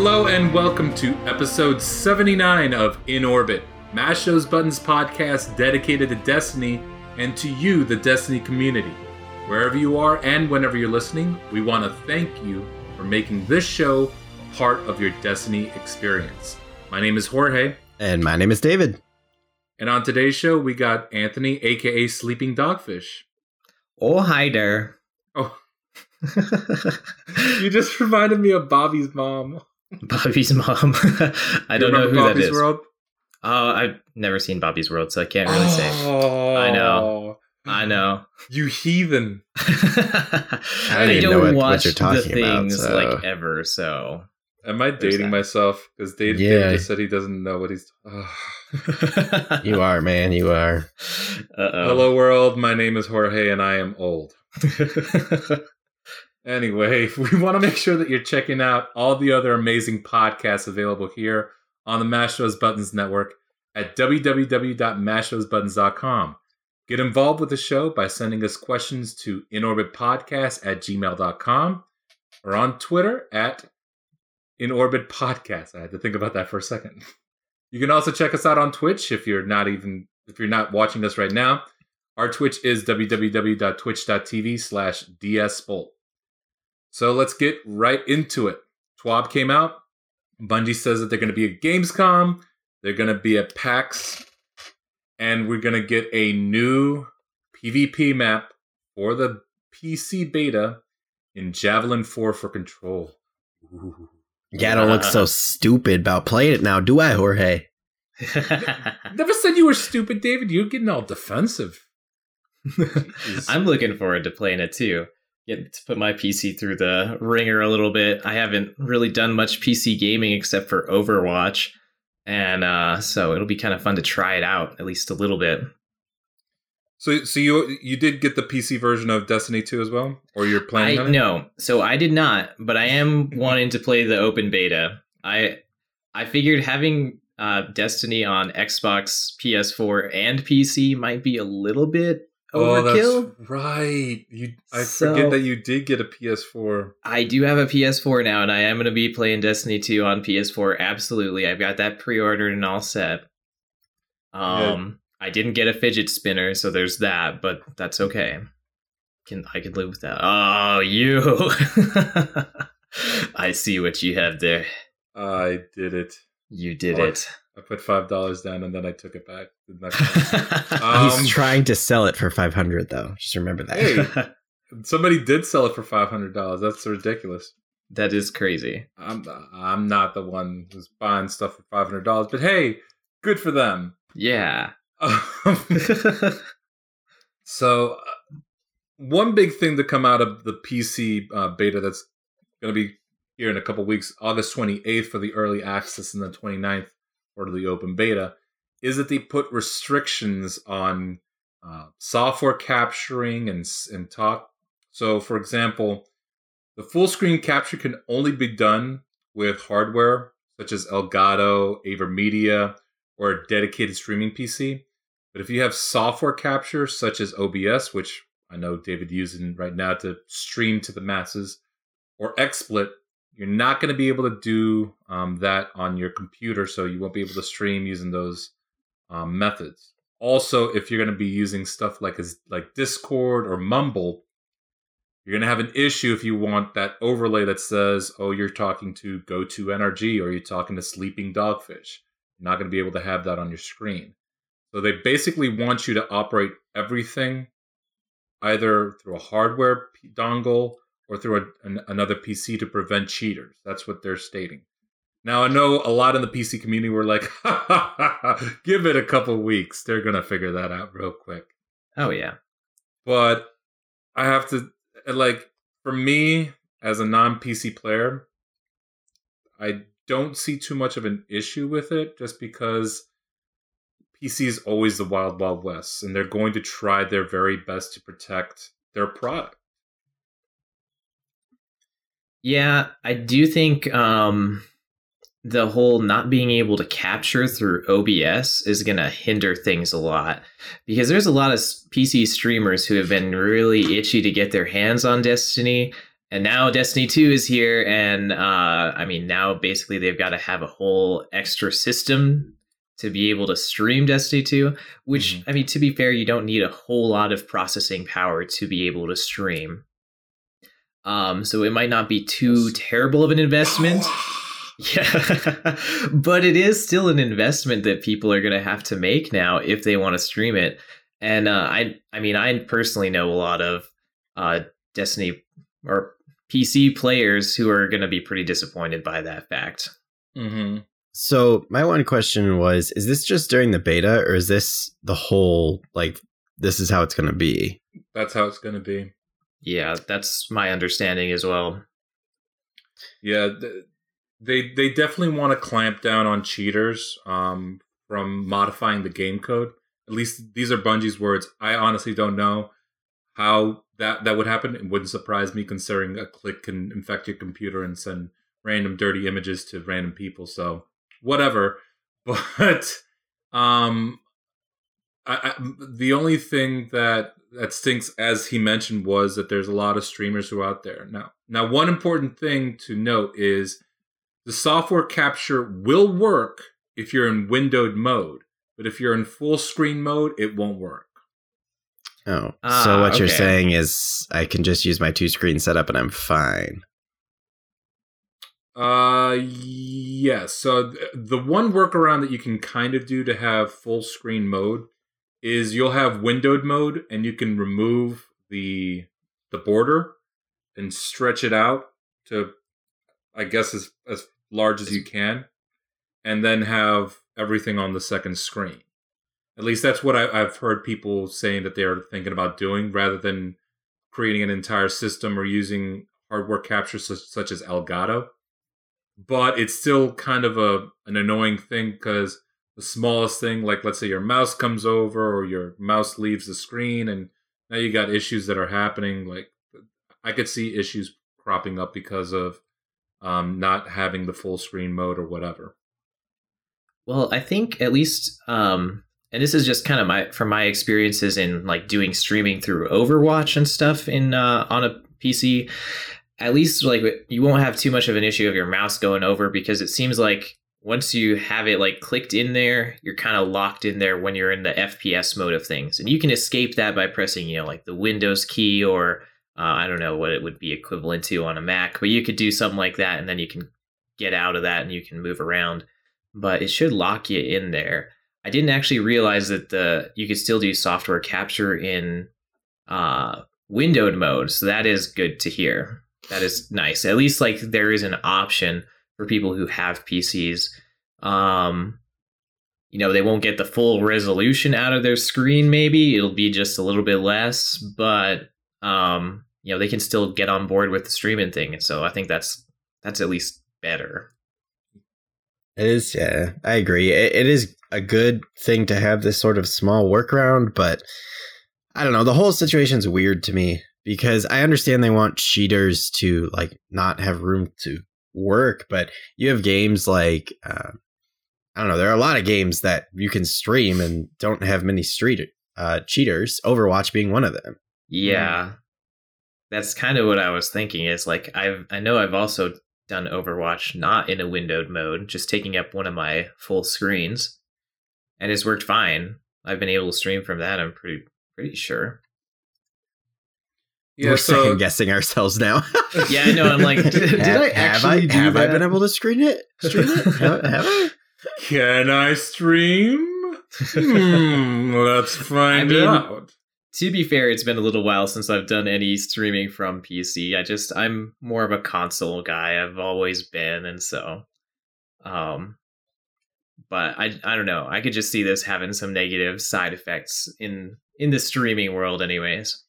Hello and welcome to episode 79 of In Orbit, Mash Those Buttons podcast dedicated to Destiny and to you, the Destiny community. Wherever you are and whenever you're listening, we want to thank you for making this show part of your Destiny experience. My name is Jorge, And my name is David. and on today's show, we got Anthony, aka Sleeping Dogfish. Oh, hi there. Oh, you just reminded me of Bobby's mom. Bobby's mom. I You don't know who Bobby's that is. World? Oh, I've never seen Bobby's World, so I can't really say. Oh, I know. Oh. I know. You heathen. I don't don't know what- what watch you're the about, things so- like ever, so. Am I There's dating that. myself? Because David, Yeah. David just said he doesn't know what he's. Ugh. You are, man. You are. Uh-oh. Hello, world. My name is Jorge, and I am old. Anyway, we want to make sure that you're checking out all the other amazing podcasts available here on the Mash Those Buttons Network at www.mashthosebuttons.com. Get involved with the show by sending us questions to inorbitpodcast at gmail.com or on Twitter at inorbitpodcast. I had to think about that for a second. You can also check us out on Twitch if you're not even if you're not watching us right now. Our Twitch is www.twitch.tv slash dsbolt. So let's get right into it. TWAB came out. Bungie says that they're going to be at Gamescom. They're going to be at PAX. And we're going to get a new PvP map for the PC beta in Javelin 4 for Control. Ooh. Yeah, I don't look so stupid about playing it now, do I, Jorge? Never said you were stupid, David. You're getting all defensive. I'm looking forward to playing it too. Get to put my PC through the ringer a little bit. I haven't really done much PC gaming except for Overwatch, and uh, so it'll be kind of fun to try it out at least a little bit. So, so you you did get the PC version of Destiny 2 as well, or you're I on it? no, so I did not, but I am wanting to play the open beta. I I figured having uh, Destiny on Xbox, PS4, and PC might be a little bit overkill. Oh, right. You, I So- forget that you did get a PS4. I do have a PS4 now, and I am going to be playing Destiny 2 on PS4. Absolutely, I've got that pre-ordered and all set. Um, I didn't get a fidget spinner, so there's that, but that's okay. Can I can live with that? Oh, you! I see what you have there. I did it. You did Oh, it. I put five dollars down and then I took it back. Um, He's trying to sell it for 500 though. Just remember that. Hey. Somebody did sell it for five hundred dollars. That's ridiculous. that is crazy. I'm I'm not the one who's buying stuff for five hundred dollars, but hey, good for them. Yeah. so, uh, one big thing to come out of the PC uh, beta that's going to be here in a couple weeks, August 28th for the early access and the 29th for the open beta, is that they put restrictions on uh, software capturing and, and talk. So, for example, the full screen capture can only be done with hardware such as Elgato, Avermedia, or a dedicated streaming PC. But if you have software capture such as OBS, which I know David using right now to stream to the masses, or XSplit, you're not going to be able to do um, that on your computer, so you won't be able to stream using those um, methods. Also, if you're going to be using stuff like like Discord or Mumble, you're going to have an issue if you want that overlay that says, "Oh, you're talking to GoTo NRG" or you're talking to Sleeping Dogfish. You're not going to be able to have that on your screen. So they basically want you to operate everything either through a hardware dongle or through a, an, another PC to prevent cheaters. That's what they're stating. Now I know a lot in the PC community were like, ha, ha, ha, "Give it a couple weeks; they're gonna figure that out real quick." Oh yeah. But I have to uh, like for me as a non PC player, I don't see too much of an issue with it just because PC is always the wild wild west and they're going to try their very best to protect their product. Yeah, I do think um, the whole not being able to capture through OBS is going to hinder things a lot because there's a lot of PC streamers who have been really itchy to get their hands on Destiny. And now Destiny 2 is here. And uh, I mean, now basically they've got to have a whole extra system to be able to stream Destiny 2, which, Mhm. I mean, to be fair, you don't need a whole lot of processing power to be able to stream. Um, so it might not be too Yes. terrible of an investment. Yeah, but it is still an investment that people are going to have to make now if they want to stream it. And uh, I, I mean, I personally know a lot of uh, Destiny or PC players who are going to be pretty disappointed by that fact. Mm-hmm. So my one question was: Is this just during the beta, or is this the whole like? This is how it's going to be. That's how it's going to be. Yeah, that's my understanding as well. Yeah, they they definitely want to clamp down on cheaters um, from modifying the game code. At least these are Bungie's words. I honestly don't know how that that would happen. It wouldn't surprise me considering a click can infect your computer and send random dirty images to random people. So whatever. But um, I, I, the only thing that that stinks, as he mentioned, was that there's a lot of streamers who are out there now. Now, one important thing to note is the software capture will work if you're in windowed mode, but if you're in full screen mode, it won't work. Oh, Ah, so what you're saying is I can just use my two screen setup and I'm fine. Uh, yes. So th- the one workaround that you can kind of do to have full screen mode is you'll have windowed mode, and you can remove the the border and stretch it out to, I guess, as as large as you can, and then have everything on the second screen. At least that's what I, I've heard people saying that they are thinking about doing, rather than creating an entire system or using hardware capture such, such as Elgato but it's still kind of a an annoying thing because the smallest thing, like let's say your mouse comes over or your mouse leaves the screen, and now you got issues that are happening. Like I could see issues cropping up because of um, not having the full screen mode or whatever. Well, I think at least, um, and this is just kind of my from my experiences in like doing streaming through Overwatch and stuff in uh, on a PC. At least like you won't have too much of an issue of your mouse going over because it seems like once you have it like clicked in there, you're kind of locked in there when you're in the FPS mode of things, and you can escape that by pressing you know like the Windows key or uh, I don't know what it would be equivalent to on a Mac, but you could do something like that, and then you can get out of that and you can move around but it should lock you in there. I didn't actually realize that the you could still do software capture in uh, windowed mode, so that is good to hear. That is nice. At least like there is an option for people who have PCs. Um, you know, they won't get the full resolution out of their screen. Maybe it'll be just a little bit less, but um, you know, they can still get on board with the streaming thing. And so I think that's that's at least better. It is, yeah, I agree. It, it is a good thing to have this sort of small workaround, but I don't know. The whole situation's weird to me because I understand they want cheaters to like not have room to work, but you have games like uh, I don't know. There are a lot of games that you can stream and don't have many street uh, cheaters. Overwatch being one of them. Yeah. That's kind of what I was thinking is like I've I know I've also done Overwatch not in a windowed mode, just taking up one of my full screens. And it's worked fine. I've been able to stream from that, I'm pretty pretty sure. Yeah, We're so second guessing ourselves now. Yeah, I know, I'm like, did- did have, I have actually I, do have I been able to screen it? Stream it? have, have I? can I stream? hmm, let's find I mean, out. to be fair, it's been a little while since I've done any streaming from PC. I just I'm more of a console guy. I've always been, and so, um, but I I don't know. I could just see this having some negative side effects in in the streaming world, anyways.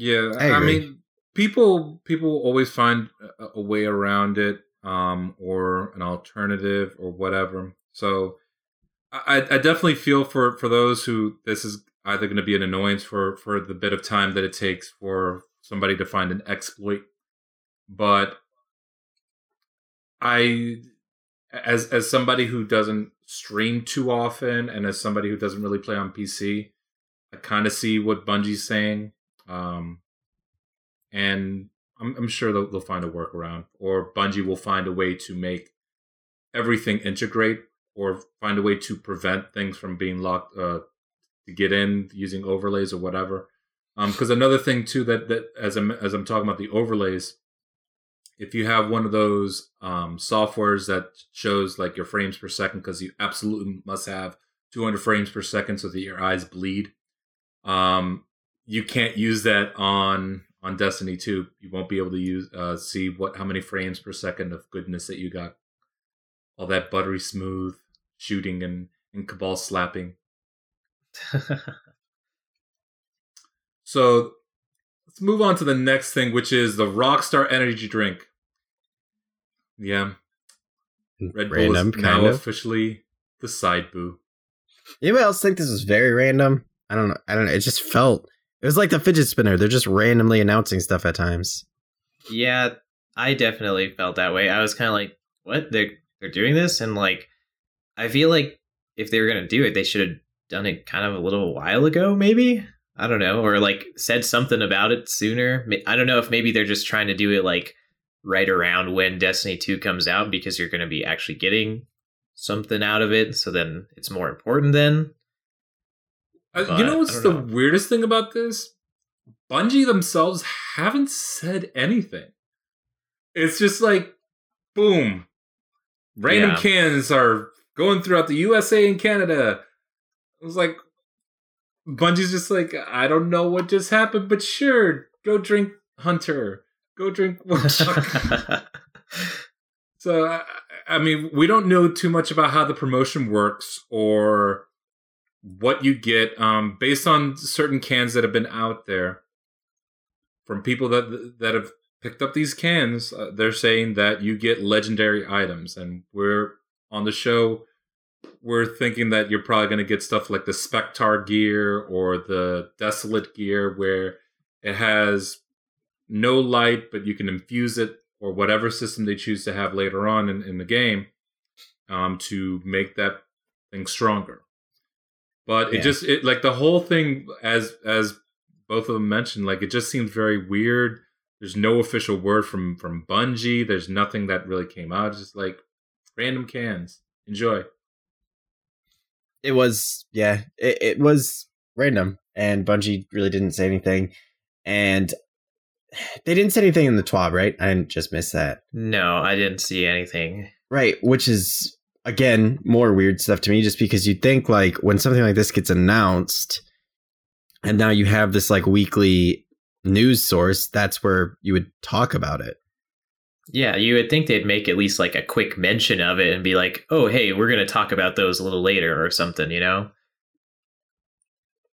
Yeah, I I, mean, people people always find a, a way around it, um, or an alternative, or whatever. So, I, I definitely feel for for those who this is either going to be an annoyance for for the bit of time that it takes for somebody to find an exploit, but I, as as somebody who doesn't stream too often, and as somebody who doesn't really play on PC, I kind of see what Bungie's saying. Um, and I'm, I'm sure they'll, they'll find a workaround, or Bungie will find a way to make everything integrate, or find a way to prevent things from being locked uh, to get in using overlays or whatever. Because another thing too that that as I'm as I'm talking about the overlays, if you have one of those um, softwares that shows like your frames per second, because you absolutely must have 200 frames per second so that your eyes bleed um you can't use that on on destiny 2 you won't be able to use uh see what how many frames per second of goodness that you got all that buttery smooth shooting and and cabal slapping so let's move on to the next thing which is the rockstar energy drink yeah red bull Random, is now of. officially the side boo Anybody else think this is very random? I don't know. I don't know. It just felt. It was like the fidget spinner. They're just randomly announcing stuff at times. Yeah, I definitely felt that way. I was kind of like, "What? They're they're doing this?" And like, I feel like if they were gonna do it, they should have done it kind of a little while ago, maybe. I don't know, or like said something about it sooner. I don't know if maybe they're just trying to do it like right around when Destiny Two comes out because you're gonna be actually getting something out of it. So then it's more important then. Uh, But you know what's the weirdest thing about this? Bungie themselves haven't said anything. It's just like, boom, random Yeah. cans are going throughout the USA and Canada. It was like, Bungie's just like, I don't know what just happened, but sure, go drink Hunter, go drink. So, I, I mean, we don't know too much about how the promotion works or what you get um, based on certain cans that have been out there from people that that have picked up these cans. Uh, they're saying that you get legendary items, and we're on the show. We're thinking that you're probably going to get stuff like the Spektar gear or the Desolate gear, where it has no light, but you can infuse it or whatever system they choose to have later on in, in the game um, to make that thing stronger. But it Yeah. just it like the whole thing as as both of them mentioned, like it just seems very weird. There's no official word from from Bungie. There's nothing that really came out. It's just like random cans. Enjoy. It was yeah. It, it was random, and Bungie really didn't say anything, and they didn't say anything in the TWAB, right? I didn't just miss that. no, I didn't see anything. Right, which is again more weird stuff to me just because you'd think like when something like this gets announced and now you have this like weekly news source, that's where you would talk about it. Yeah, you would think they'd make at least like a quick mention of it and be like, "Oh, hey, we're going to talk about those a little later" or something, you know?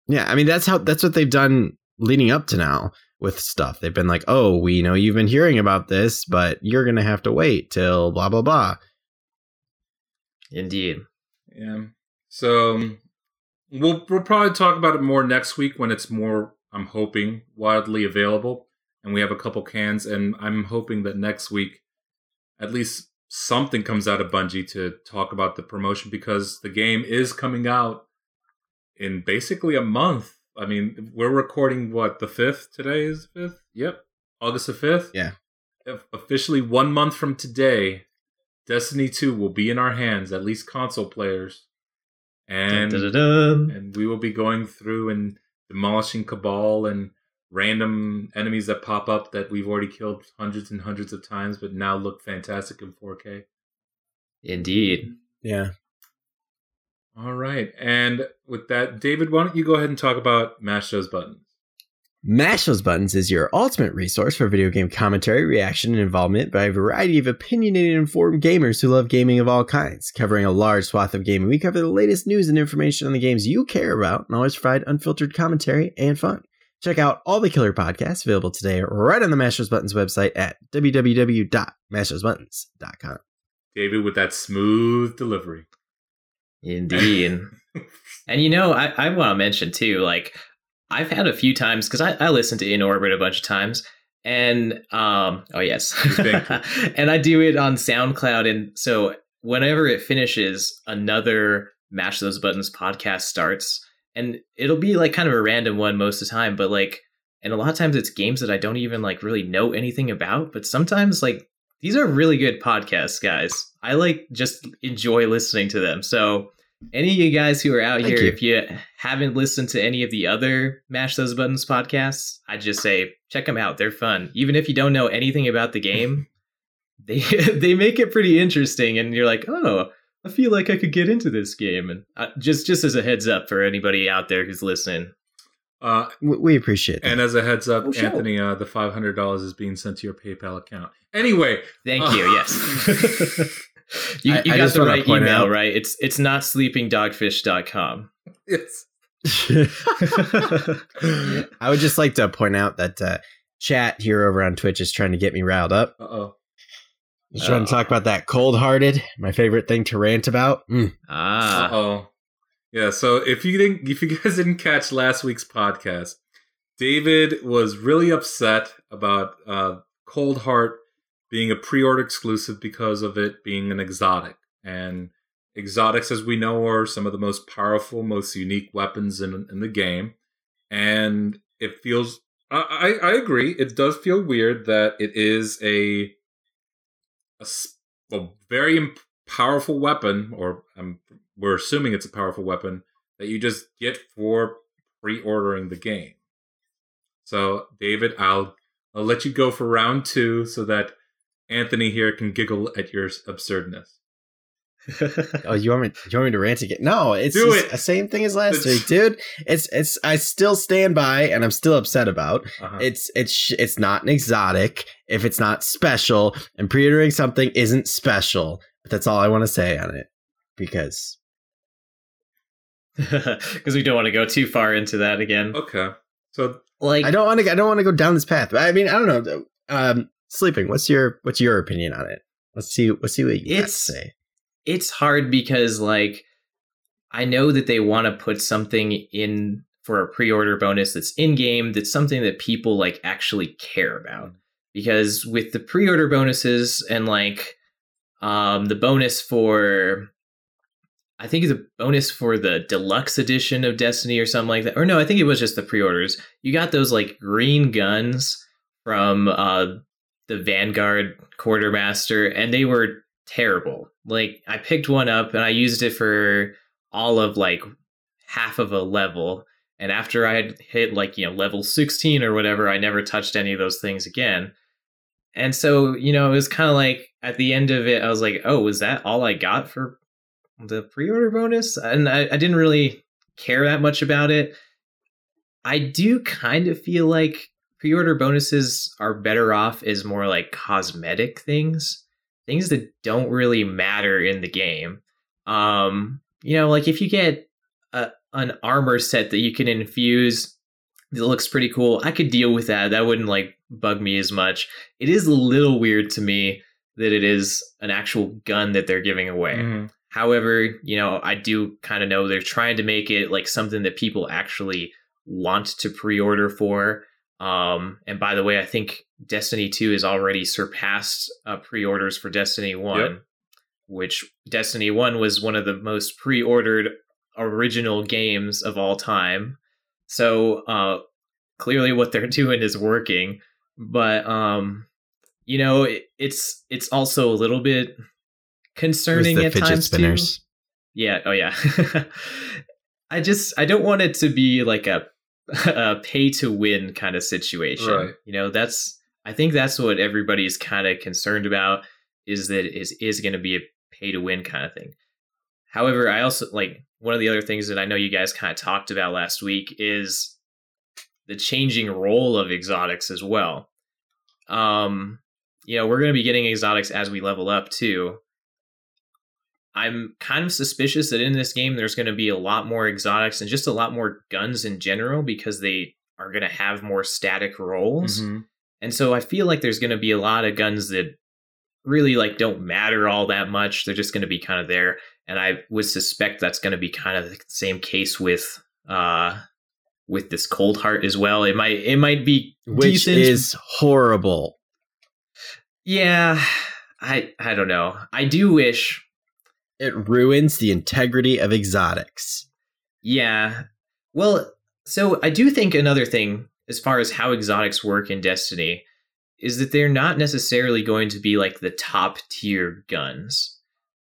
Yeah, I mean that's how that's what they've done leading up to now with stuff. They've been like, "Oh, we know you've been hearing about this, but you're going to have to wait till blah blah blah." Indeed. Yeah. So we'll we'll probably talk about it more next week when it's more. I'm hoping widely available, and we have a couple cans, and I'm hoping that next week, at least something comes out of Bungie to talk about the promotion because the game is coming out in basically a month. I mean, we're recording what the fifth today is fifth. Yep, August the fifth. Yeah. If- Officially, one month from today, Destiny Two will be in our hands, at least console players, and Dun, dun, dun, dun. and we will be going through and demolishing Cabal and random enemies that pop up that we've already killed hundreds and hundreds of times, but now look fantastic in 4K. Indeed. Yeah. All right, and with that, David, why don't you go ahead and talk about mash those buttons? Mash Those Buttons is your ultimate resource for video game commentary, reaction, and involvement by a variety of opinionated and informed gamers who love gaming of all kinds. Covering a large swath of gaming, we cover the latest news and information on the games you care about and always provide unfiltered commentary and fun. Check out all the killer podcasts available today right on the Mash Those Buttons website at www.mashthosebuttons.com. David with that smooth delivery. Indeed. and you know, I, I want to mention too, like I've had a few times because I, I listened to In Orbit a bunch of times. And um oh yes. and I do it on SoundCloud. And so whenever it finishes, another Mash Those Buttons podcast starts. And it'll be like kind of a random one most of the time, but like and a lot of times it's games that I don't even like really know anything about, but sometimes like these are really good podcasts, guys. I like just enjoy listening to them. So any of you guys who are out Thank here, you. if you haven't listened to any of the other Mash Those Buttons podcasts, I just say check them out. They're fun. Even if you don't know anything about the game, they they make it pretty interesting, and you're like, oh, I feel like I could get into this game. And uh, just just as a heads up for anybody out there who's listening, Uh, We, we appreciate that. and as a heads up, Oh, sure. Anthony, uh, the five hundred dollars is being sent to your PayPal account. Anyway, thank Uh, you. Yes. You, you I got just the right email, out- right? It's it's not sleepingdogfish.com. it's I would just like to point out that uh, chat here over on Twitch is trying to get me riled up. uh oh. Just trying to talk about that cold hearted, my favorite thing to rant about. Mm. Uh Ah. oh. Yeah. So if you didn't, if you guys didn't catch last week's podcast, David was really upset about uh, Cold Heart being a pre-order exclusive because of it being an exotic, and exotics, as we know, are some of the most powerful, most unique weapons in in the game, and it feels. I, I I agree. It does feel weird that it is a a very imp- powerful weapon, or um, we're assuming it's a powerful weapon that you just get for pre-ordering the game. So, David, I'll I'll let you go for round two so that Anthony here can giggle at your absurdness. Oh, you want me? You want me to rant again? No, it's Do just it. the same thing as last It's- week, dude. It's it's. I still stand by, and I'm still upset about. Uh-huh. It's it's it's not an exotic if it's not special, and pre-ordering something isn't special. But that's all I want to say on it because Because we don't want to go too far into that again. okay. So Like I don't want to. I don't want to go down this path. I mean, I don't know. Um, sleeping. What's your What's your opinion on it? Let's see. Let's see what you It's- say. it's hard because like I know that they want to put something in for a pre-order bonus that's in game that's something that people like actually care about because with the pre-order bonuses and like um the bonus for I think the bonus for the deluxe edition of Destiny or something like that or no I think it was just the pre-orders you got those like green guns from uh the Vanguard quartermaster and they were terrible. Like I picked one up and I used it for all of like half of a level. And after I had hit like, you know, level 16 or whatever, I never touched any of those things again. And so, you know, it was kind of like at the end of it, I was like, oh, was that all I got for the pre order bonus? And I, I didn't really care that much about it. I do kind of feel like pre order bonuses are better off as more like cosmetic things things that don't really matter in the game. Um, you know, like if you get a, an armor set that you can infuse that looks pretty cool, I could deal with that. That wouldn't like bug me as much. It is a little weird to me that it is an actual gun that they're giving away. mhm. However, you know, I do kind of know they're trying to make it like something that people actually want to pre-order for. Um, and by the way, I think Destiny 2 has already surpassed uh, pre-orders for Destiny 1, Yep. which Destiny 1 was one of the most pre-ordered original games of all time. So, uh, clearly what they're doing is working, but um, you know, it, it's it's also a little bit concerning at fidget times too. Yeah. Oh, yeah. I just I don't want it to be like a, a pay to win kind of situation. Right. You know, that's I think that's what everybody's kind of concerned about is that it is is going to be a pay to win kind of thing. However, I also like one of the other things that I know you guys kind of talked about last week is the changing role of exotics as well. Um, you know, we're going to be getting exotics as we level up too. I'm kind of suspicious that in this game there's going to be a lot more exotics and just a lot more guns in general because they are going to have more static roles. Mm-hmm. And so I feel like there's going to be a lot of guns that really like don't matter all that much. They're just going to be kind of there. And I would suspect that's going to be kind of the same case with uh with this cold heart as well. It might it might be Which decent. is horrible. yeah, I I don't know. I do wish It ruins the integrity of exotics. Yeah. Well, so I do think another thing, as far as how exotics work in Destiny, is that they're not necessarily going to be like the top tier guns.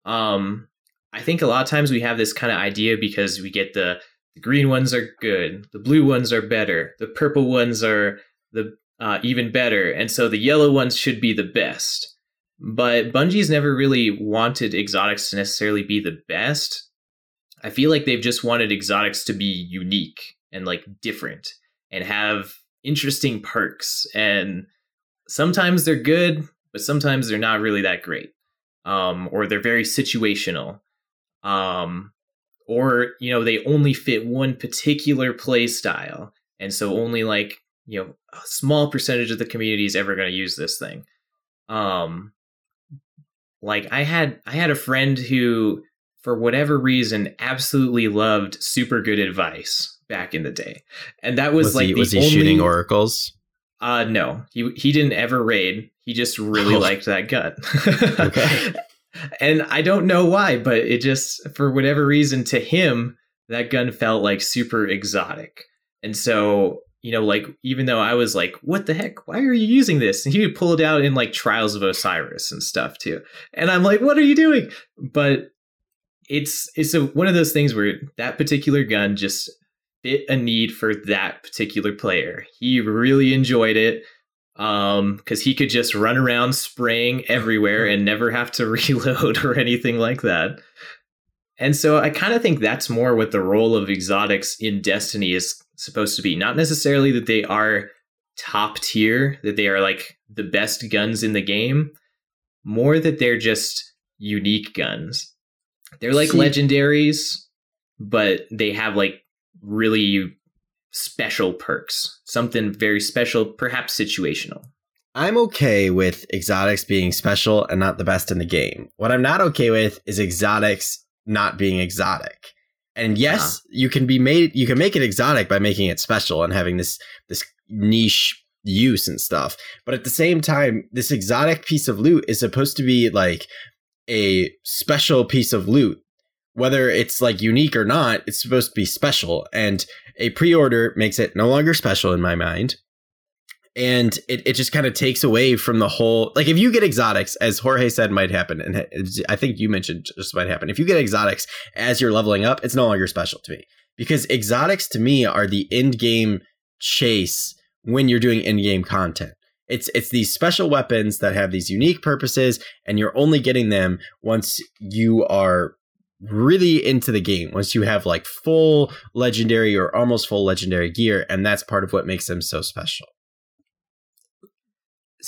Um, I think a lot of times we have this kind of idea because we get the, the green ones are good, the blue ones are better, the purple ones are the uh, even better, and so the yellow ones should be the best. But Bungie's never really wanted exotics to necessarily be the best. I feel like they've just wanted exotics to be unique and like different and have interesting perks. And sometimes they're good, but sometimes they're not really that great. Um, or they're very situational. Um, or, you know, they only fit one particular play style. And so only like, you know, a small percentage of the community is ever going to use this thing. Um, like I had I had a friend who for whatever reason absolutely loved super good advice back in the day. And that was, Was, like he the was he only, shooting oracles? Uh no. He he didn't ever raid. He just really Oh. liked that gun. Okay. And I don't know why, but it just for whatever reason to him that gun felt like super exotic. And so, you know, like even though I was like, what the heck? Why are you using this? And he would pull it out in like Trials of Osiris and stuff too. And I'm like, what are you doing? But it's it's a, one of those things where that particular gun just fit a need for that particular player. He really enjoyed it um because he could just run around spraying everywhere and never have to reload or anything like that. And so I kind of think that's more what the role of exotics in Destiny is supposed to be. Not necessarily that they are top tier, that they are like the best guns in the game, more that they're just unique guns. They're like See- legendaries, but they have like really special perks. Something very special, perhaps situational. I'm okay with exotics being special and not the best in the game. What I'm not okay with is exotics not being exotic. And yes, uh-huh. you can be made you can make it exotic by making it special and having this this niche use and stuff. But at the same time, this exotic piece of loot is supposed to be like a special piece of loot. Whether it's like unique or not, it's supposed to be special. And a pre-order makes it no longer special in my mind and it, it just kind of takes away from the whole like if you get exotics as jorge said might happen and i think you mentioned just might happen. If you get exotics as you're leveling up it's no longer special to me because exotics to me are the end game chase when you're doing end game content. It's it's these special weapons that have these unique purposes and you're only getting them once you are really into the game once you have like full legendary or almost full legendary gear and that's part of what makes them so special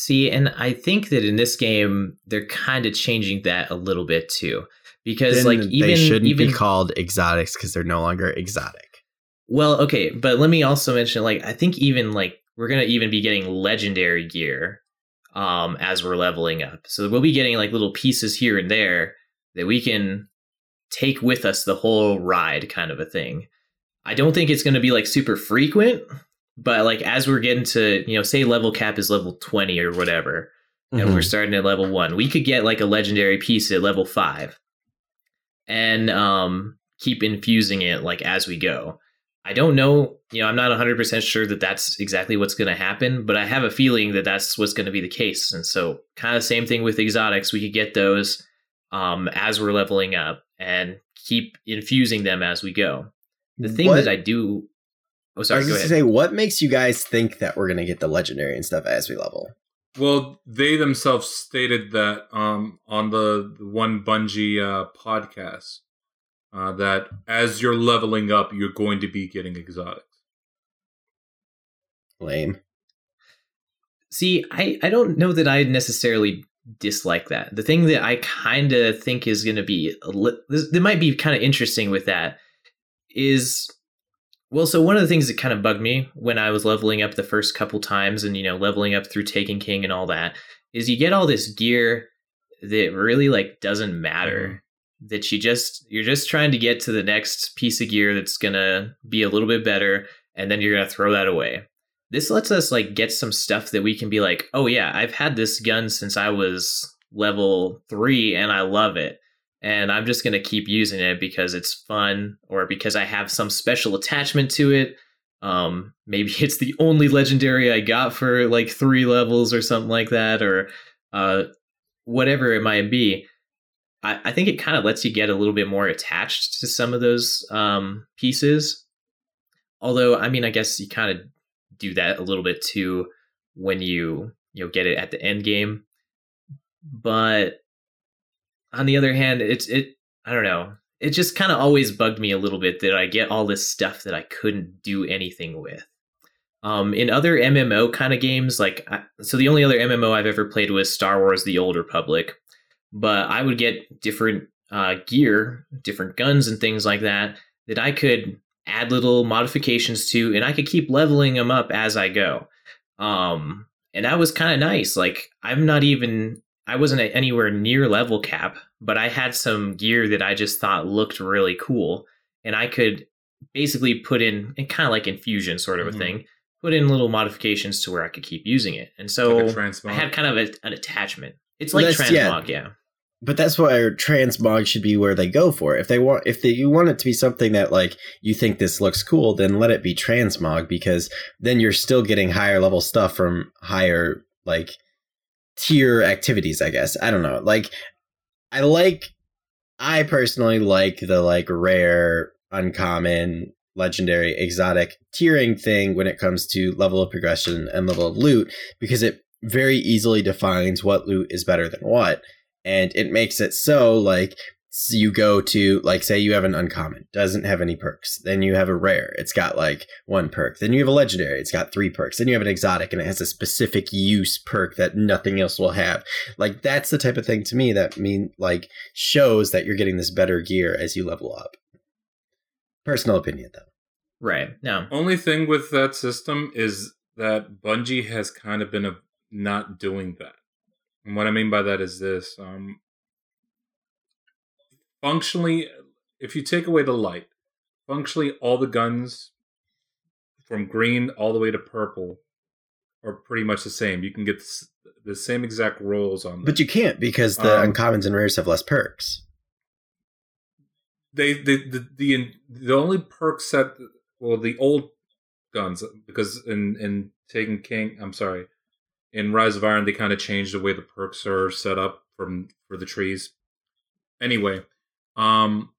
See, and I think that in this game they're kind of changing that a little bit too, because Then like even they shouldn't even be called exotics because they're no longer exotic. well, okay, but let me also mention like I think even like we're gonna even be getting legendary gear um as we're leveling up, so we'll be getting like little pieces here and there that we can take with us the whole ride, kind of a thing. I don't think it's gonna be like super frequent, but like as we're getting to you know say level cap is level twenty or whatever. and Mm-hmm. we're starting at level one. We could get like a legendary piece at level five, and um, keep infusing it like as we go. I don't know, you know, I'm not 100 percent sure that that's exactly what's going to happen, but I have a feeling that that's what's going to be the case. And so, kind of same thing with exotics. We could get those um, as we're leveling up and keep infusing them as we go. The thing What- that I do, oh I was going to say, what makes you guys think that we're gonna get the legendary and stuff as we level? Well, they themselves stated that um, on the the one Bungie uh, podcast uh, that as you're leveling up, you're going to be getting exotics. lame. See, I, I don't know that I necessarily dislike that. The thing that I kind of think is going to be, a li- this, that might be kind of interesting with that is, well, so one of the things that kind of bugged me when I was leveling up the first couple times and, you know, leveling up through Taken King and all that is you get all this gear that really like doesn't matter. Mm-hmm. That you just, you're just trying to get to the next piece of gear that's going to be a little bit better and then you're going to throw that away this lets us like get some stuff that we can be like, oh yeah, I've had this gun since I was level three and I love it. And I'm just gonna keep using it because it's fun or because I have some special attachment to it. Um, maybe it's the only legendary I got for like three levels or something like that, or uh, whatever it might be. I, I think it kind of lets you get a little bit more attached to some of those um, pieces. Although, I mean, I guess you kind of do that a little bit too when you you know get it at the end game. But on the other hand, it's it I don't know. It just kind of always bugged me a little bit that I get all this stuff that I couldn't do anything with. Um, in other MMO kind of games, like so, the only other MMO I've ever played was Star Wars: The Old Republic, but I would get different uh, gear, different guns, and things like that that I could add little modifications to, and I could keep leveling them up as I go. Um, and that was kind of nice. Like I'm not even I wasn't anywhere near level cap, but I had some gear that I just thought looked really cool, and I could basically put in and kind of like infusion sort of a mm-hmm. thing, put in little modifications to where I could keep using it. And so like I had kind of a, an attachment. It's like transmog, yeah. yeah but that's where transmog should be where they go for it. If they want, if they, you want it to be something that like you think this looks cool, then let it be transmog because then you're still getting higher level stuff from higher like tier activities. I guess I don't know. Like I like, I personally like the like rare, uncommon, legendary, exotic tiering thing when it comes to level of progression and level of loot because it very easily defines what loot is better than what and it makes it so like so you go to like say you have an uncommon doesn't have any perks. Then you have a rare it's got like one perk. Then you have a legendary it's got three perks. Then you have an exotic and it has a specific use perk that nothing else will have. Like that's the type of thing to me that mean like shows that you're getting this better gear as you level up. Personal opinion though. Right no. Only thing with that system is that bungie has kind of been a, not doing that. And what I mean by that is this um, functionally, if you take away the light, functionally all the guns from green all the way to purple are pretty much the same. You can get the same exact rolls on them. But you can't because the um, uncommons and rares have less perks. They, they the, the the only perk set well the old guns because in in Taken King I'm sorry in Rise of Iron, they kind of changed the way the perks are set up from for the trees. Anyway, um,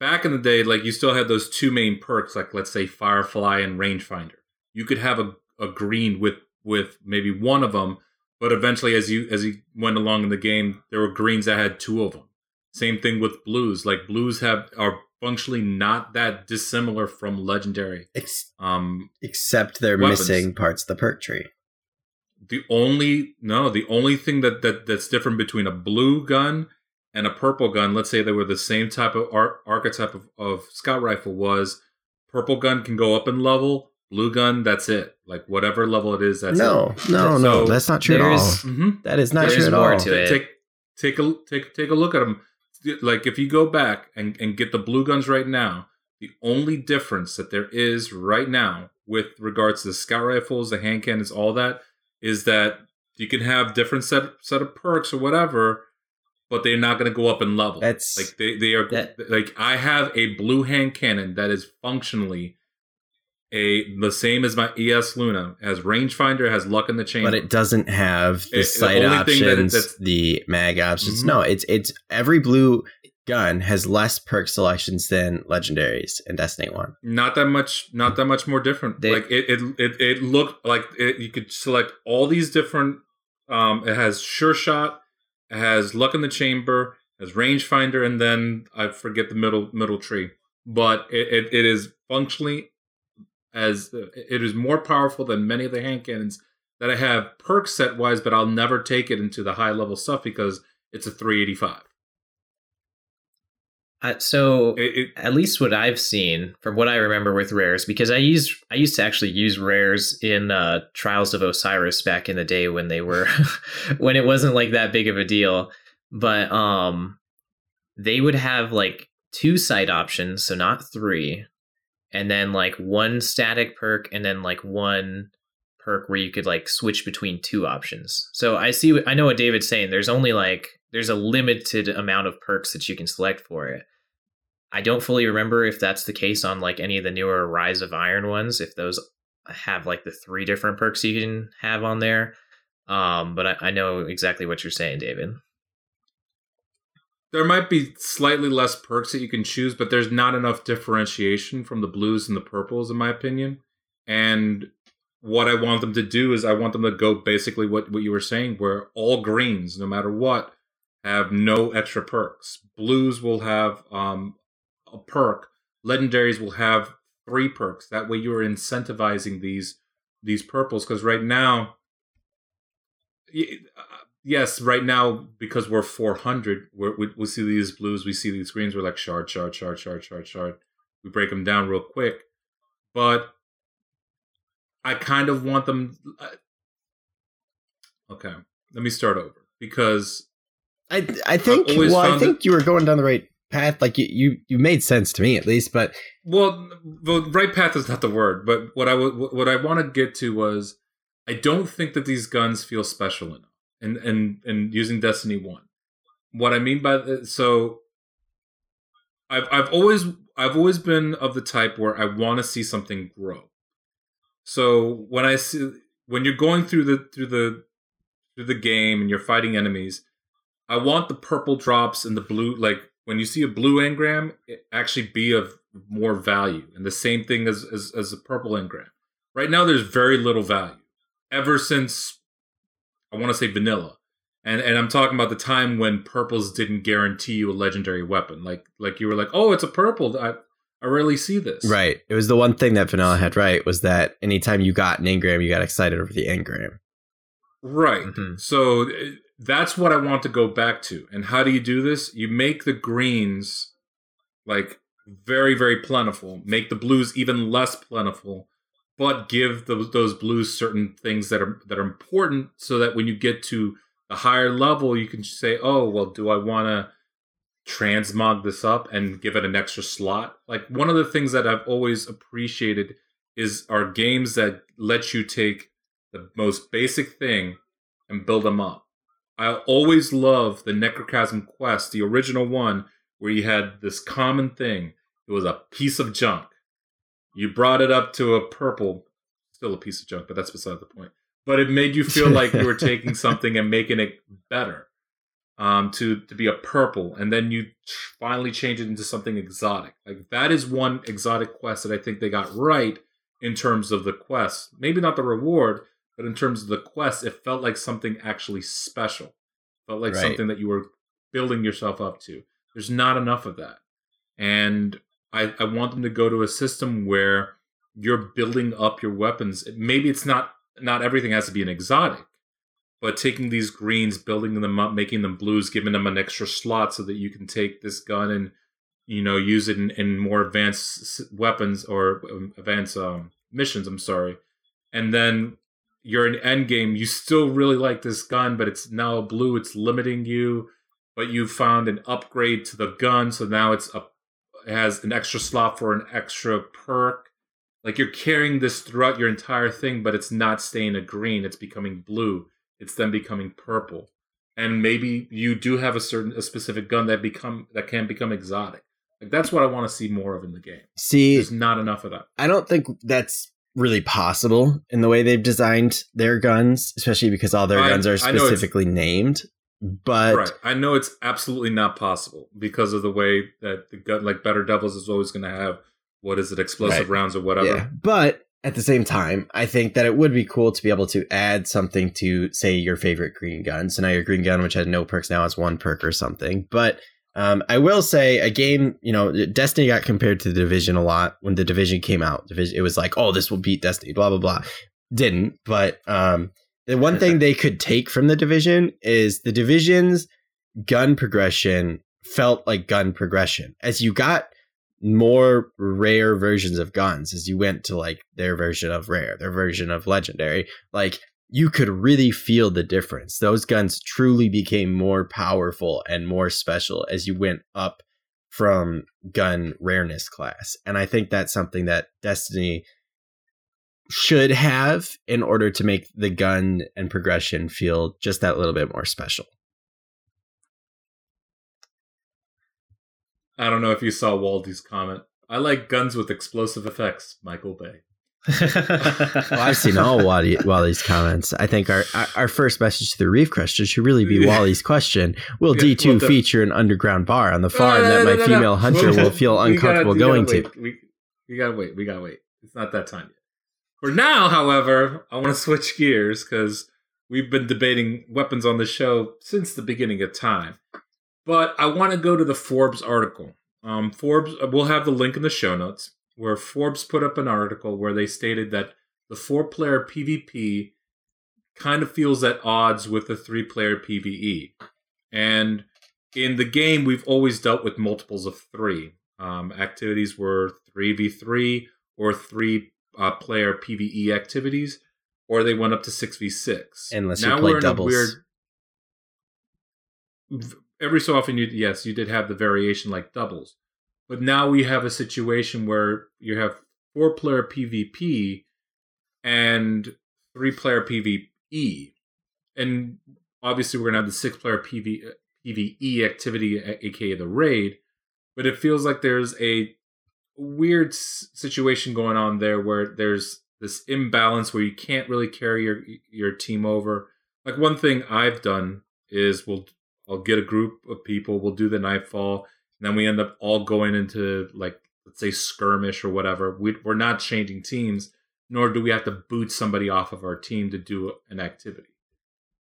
back in the day, like you still had those two main perks, like let's say Firefly and Rangefinder. You could have a, a green with with maybe one of them, but eventually, as you as you went along in the game, there were greens that had two of them. Same thing with blues. Like blues have are functionally not that dissimilar from legendary. Um, except they're weapons. missing parts of the perk tree the only no the only thing that, that that's different between a blue gun and a purple gun let's say they were the same type of ar- archetype of, of scout rifle was purple gun can go up in level blue gun that's it. Like whatever level it is that's no it. no so no that's not true at all. Mm-hmm. that is not true at all. to take take a take take a look at them like if you go back and, and get the blue guns right now the only difference that there is right now with regards to the scout rifles the hand cannons all that is that you can have different set set of perks or whatever, but they're not going to go up in level. That's like they they are that, like I have a blue hand cannon that is functionally a the same as my Eyasluna has rangefinder, has luck in the chain, but it doesn't have the it, sight options, that the mag options. Mm-hmm. No, it's it's every blue gun has less perk selections than legendaries in Destiny One. Not that much. Not that much more different. They, like it, it, it, it looked like it, you could select all these different. Um, it has sure shot. Has luck in the chamber. Has rangefinder, and then I forget the middle middle tree. But it, it, it is functionally as it is more powerful than many of the hand cannons that I have perk set wise, but I'll never take it into the high level stuff because it's a 385. Uh, so It, it, at least what I've seen from what I remember with rares, because I used I used to actually use rares in uh, Trials of Osiris back in the day when they were when it wasn't like that big of a deal. But um, they would have like two side options, so not three, and then like one static perk, and then like one perk where you could like switch between two options. So I see, I know what David's saying. There's only like there's a limited amount of perks that you can select for it. I don't fully remember if that's the case on like any of the newer Rise of Iron ones, if those have like the three different perks you can have on there. Um, but I, I know exactly what you're saying, David. there might be slightly less perks that you can choose, but there's not enough differentiation from the blues and the purples, in my opinion. And what I want them to do is I want them to go basically what, what you were saying, where all greens, no matter what, have no extra perks. Blues will have um, a perk. Legendaries will have three perks. That way, you are incentivizing these these purples because right now, uh, yes, right now because we're 400, we're, we we see these blues, we see these greens. We're like shard, shard, shard, shard, shard, shard. We break them down real quick, but I kind of want them. uh, Okay, let me start over because I I think well I think you were going down the right path. Like you you, you made sense to me at least, but Well, the right path is not the word, but what I w- what I want to get to was I don't think that these guns feel special enough, and and and using Destiny One. What I mean by the, so, I've I've always I've always been of the type where I want to see something grow. So when I see when you're going through the through the through the game and you're fighting enemies, I want the purple drops and the blue like when you see a blue engram, it actually be of more value. And the same thing as as, as a purple engram. Right now there's very little value. Ever since I want to say vanilla. And and I'm talking about the time when purples didn't guarantee you a legendary weapon. Like like you were like, "Oh, it's a purple. I I rarely see this." right. It was the one thing that Vanilla had right was that anytime you got an engram, you got excited over the engram. Right. Mhm. So that's what I want to go back to. And how do you do this? You make the greens like very, very plentiful, make the blues even less plentiful, but give those, those blues certain things that are that are important so that when you get to a higher level, you can say, oh, well, do I want to transmog this up and give it an extra slot? Like one of the things that I've always appreciated is are games that let you take the most basic thing and build them up. I always love the Necrochasm quest, the original one, where you had this common thing. It was a piece of junk. You brought it up to a purple, still a piece of junk, but that's beside the point. But it made you feel like you were taking something and making it better um, to to be a purple, and then you finally change it into something exotic. Like that is one exotic quest that I think they got right in terms of the quest. Maybe not the reward, but in terms of the quest, it felt like something actually special. Felt like Right. something that you were building yourself up to. There's not enough of that, and I, I want them to go to a system where you're building up your weapons. Maybe it's not not everything has to be an exotic, but taking these greens, building them up, making them blues, giving them an extra slot so that you can take this gun and you know use it in, in more advanced weapons or um, advanced um, missions. I'm sorry, and then you're in end game. You still really like this gun, but it's now blue. It's limiting you, but you found an upgrade to the gun, so now it's a it has an extra slot for an extra perk. Like you're carrying this throughout your entire thing, but it's not staying a green. It's becoming blue. It's then becoming purple. And maybe you do have a certain a specific gun that become that can become exotic. Like that's what I want to see more of in the game. See, There's not enough of that. I don't think that's really possible in the way they've designed their guns, especially because all their I- guns are I know it's- specifically named. But right. I know it's absolutely not possible because of the way that the gun like Better Devils is always gonna have what is it, explosive Right. rounds or whatever. yeah, but at the same time, I think that it would be cool to be able to add something to say your favorite green gun. So now your green gun, which had no perks, now has one perk or something. But Um, I will say a game, you know, Destiny got compared to the Division a lot when the Division came out. Division, it was like, oh, this will beat Destiny, blah blah blah. Didn't, but um, the one thing they could take from the Division is the Division's gun progression felt like gun progression as you got more rare versions of guns as you went to like their version of rare, their version of legendary. Like you could really feel the difference. Those guns truly became more powerful and more special as you went up from gun rareness class. And I think that's something that Destiny should have in order to make the gun and progression feel just that little bit more special. I don't know if you saw Waldy's comment. I like guns with explosive effects, Michael Bay. well, I've seen all Wally, Wally's comments. I think our, our, first message to the Reef question should really be Wally's question: Will D two feature an underground bar on the farm no, no, no, that my female hunter will feel uncomfortable gotta, going to? We, we gotta wait. We gotta wait. It's not that time yet. For now, however, I want to switch gears because we've been debating weapons on the show since the beginning of time. But I want to go to the Forbes article. Um, Forbes, we'll have the link in the show notes where Forbes put up an article where they stated that the four player PvP kind of feels at odds with the three player PvE. And in the game, we've always dealt with multiples of three. Um, activities were 3v3 or three uh, player PvE activities, or they went up to 6v6. Unless now you play doubles. Weird, every so often, you yes, you did have the variation like doubles. But now we have a situation where you have four player PvP and three player PvE. And obviously, we're going to have the six player PV, PvE activity, aka the raid. But it feels like there's a weird situation going on there where there's this imbalance where you can't really carry your your team over. Like one thing I've done is we'll I'll get a group of people, we'll do the nightfall, and then we end up all going into like let's say skirmish or whatever. We, we're not changing teams, nor do we have to boot somebody off of our team to do an activity.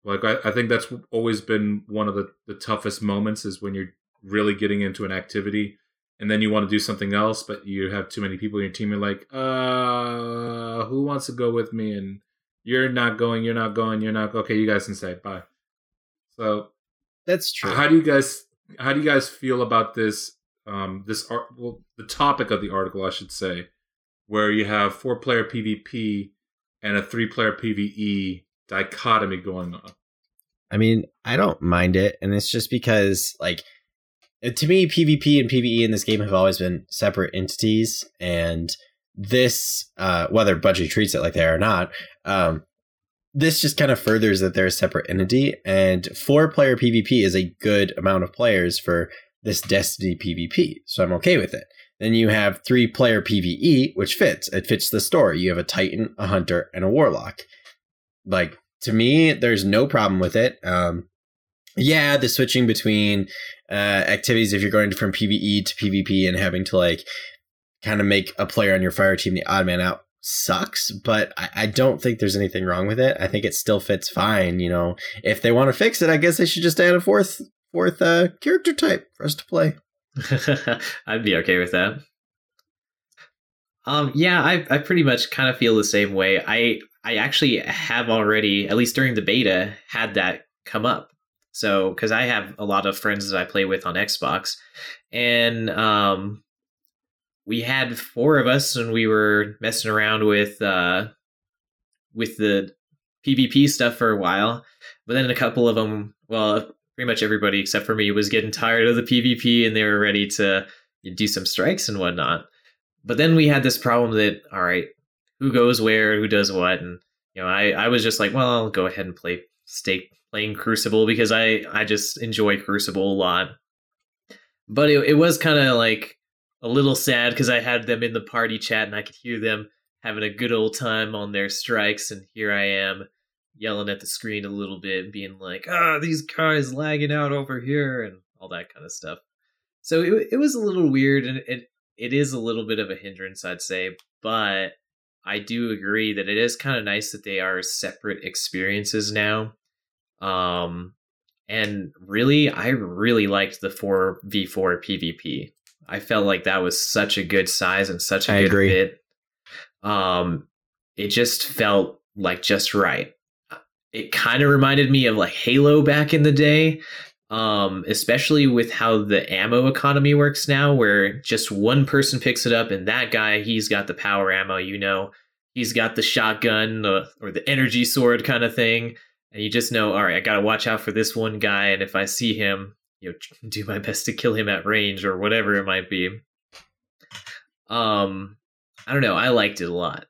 Like I, I think that's always been one of the, the toughest moments is when you're really getting into an activity and then you want to do something else, but you have too many people in your team. You're like, uh, who wants to go with me? And you're not going, you're not going, you're not. Okay, you guys can say bye. So that's true. How do you guys how do you guys feel about this um this art well the topic of the article I should say where you have four player PvP and a three player PvE dichotomy going on? I mean, I don't mind it and it's just because like to me PvP and PvE in this game have always been separate entities and this uh whether Bungie treats it like they are or not um this just kind of furthers that they're a separate entity and four player pvp is a good amount of players for this destiny pvp so i'm okay with it. Then you have three player pve which fits. It fits the story. You have a titan a hunter and a warlock. Like to me there's no problem with it. Um yeah the switching between uh activities if you're going from pve to pvp and having to like kind of make a player on your fire team the odd man out sucks, but I, I, don't think there's anything wrong with it. I think it still fits fine. You know, if they want to fix it, I guess they should just add a fourth fourth uh, character type for us to play. I'd be okay with that. Um, yeah, I I pretty much kind of feel the same way. I I actually have already, at least during the beta, had that come up. So, because I have a lot of friends that I play with on Xbox, and um, we had four of us and we were messing around with uh with the PvP stuff for a while. But then a couple of them, well, pretty much everybody except for me was getting tired of the PvP and they were ready to do some strikes and whatnot. But then we had this problem that all right, who goes where, who does what, and you know, I I was just like, well, I'll go ahead and play stay playing Crucible because I I just enjoy Crucible a lot. But it, it was kind of like a little sad because I had them in the party chat and I could hear them having a good old time on their strikes, and here I am yelling at the screen a little bit, being like, "Ah, these guys lagging out over here," and all that kind of stuff. So it it was a little weird, and it it is a little bit of a hindrance, I'd say, but I do agree that it is kind of nice that they are separate experiences now. Um, And really, I really liked the 4v4 PvP. I felt like that was such a good size and such a I good agree. fit. Um, it just felt like just right. It kind of reminded me of like Halo back in the day, um, especially with how the ammo economy works now, where just one person picks it up, and that guy he's got the power ammo. You know, he's got the shotgun uh, or the energy sword kind of thing, and you just know, all right, I got to watch out for this one guy, and if I see him, you know, do my best to kill him at range or whatever it might be. Um, I don't know. I liked it a lot.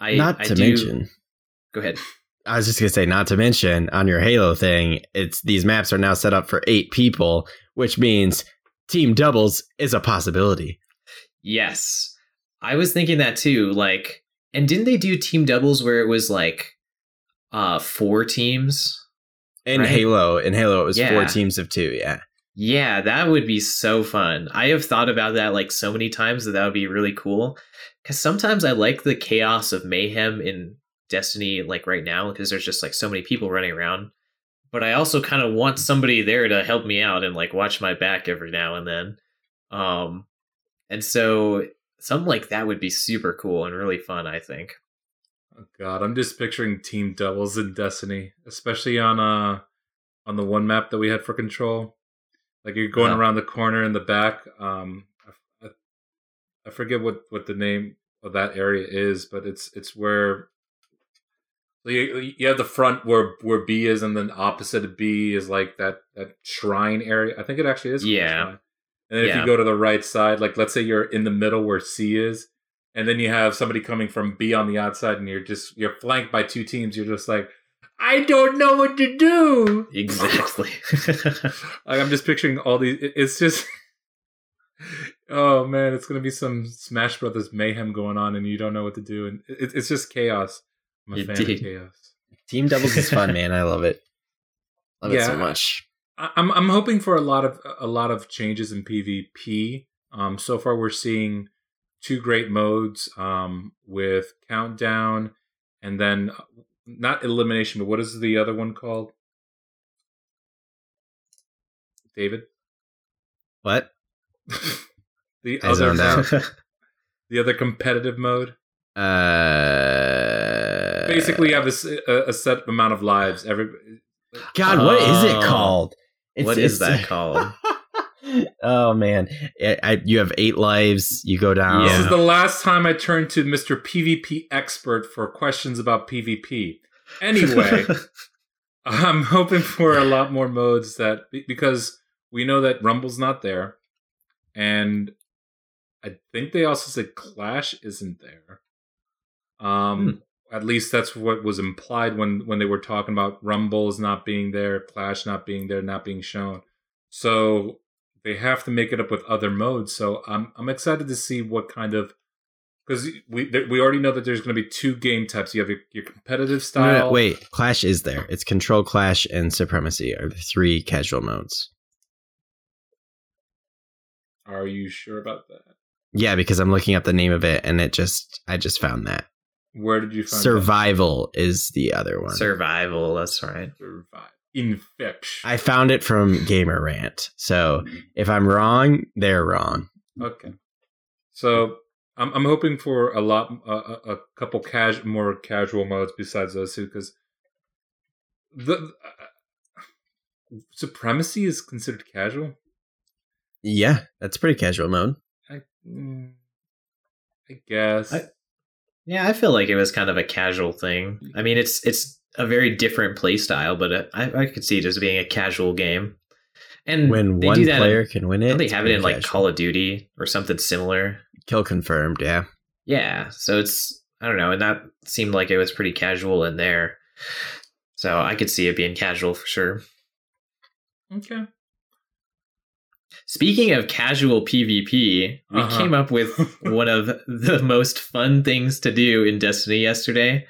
I not I to do- mention, Go ahead. I was just gonna say, not to mention on your Halo thing, it's these maps are now set up for eight people, which means team doubles is a possibility. Yes. I was thinking that too. Like, and didn't they do team doubles where it was like uh four teams? In Right. Halo, in Halo, it was four teams of two. Yeah, Yeah, that would be so fun. I have thought about that like so many times that that would be really cool. Because sometimes I like the chaos of mayhem in Destiny, like right now, because there's just like so many people running around. But I also kind of want somebody there to help me out and like watch my back every now and then. Um, and so something like that would be super cool and really fun. I think. Oh god, I'm just picturing team doubles in Destiny, especially on uh on the one map that we had for control. Like you're going Yeah. around the corner in the back. Um, I, I, I forget what what the name of that area is, but it's it's where you, you have the front where where B is, and then opposite of B is like that that shrine area. I think it actually is. Yeah. And then if you go to the right side, like let's say you're in the middle where C is, and then you have somebody coming from B on the outside, and you're just you're flanked by two teams. You're just like, I don't know what to do. Exactly. Like I'm just picturing all these. It's just, oh man, it's gonna be some Smash Brothers mayhem going on, and you don't know what to do, and it, it's just chaos. I'm a fan Indeed. of chaos. team doubles is fun, man. I love it. Love it so much. I- I'm I'm hoping for a lot of a lot of changes in PvP. Um, so far we're seeing two great modes um, with countdown, and then uh, not elimination, but what is the other one called? David, What? the I other the other competitive mode. Uh, Basically, you have a, a set amount of lives. Every God, what is it Oh. called? what is that called? Oh man, I, I, you have eight lives. You go down. This is the last time I turn to Mr. PvP expert for questions about PvP. Anyway, I'm hoping for a lot more modes that because we know that Rumble's not there, and I think they also said Clash isn't there. Um, at least that's what was implied when when they were talking about Rumbles not being there, Clash not being there, not being shown. So they have to make it up with other modes. So I'm I'm excited to see what kind of because we th- we already know that there's going to be two game types. You have your, your competitive No, no, style. no, wait, Clash is there. It's Control, Clash, and Supremacy are the three casual modes. Are you sure about that? Yeah, because I'm looking up the name of it, and it just I just found that Where did you find Survival is the other one. Survival. That's right. that? Survive. Infection. I found it from Gamer Rant. So if I'm wrong, they're wrong. Okay. So I'm I'm hoping for a lot a, a, a couple cas- more casual modes besides those two because the uh, supremacy is considered casual. Yeah, that's pretty casual mode. I, mm, I guess. I- Yeah, I feel like it was kind of a casual thing. I mean, it's it's a very different play style, but it, I I could see it as being a casual game. And When one that player in, can win it, don't they have it in pretty like. Call of Duty or something similar. kill confirmed. Yeah, Yeah, so it's I don't know, and that seemed like it was pretty casual in there. So I could see it being casual for sure. okay. Speaking of casual PvP, we Uh-huh. came up with one of the most fun things to do in Destiny yesterday.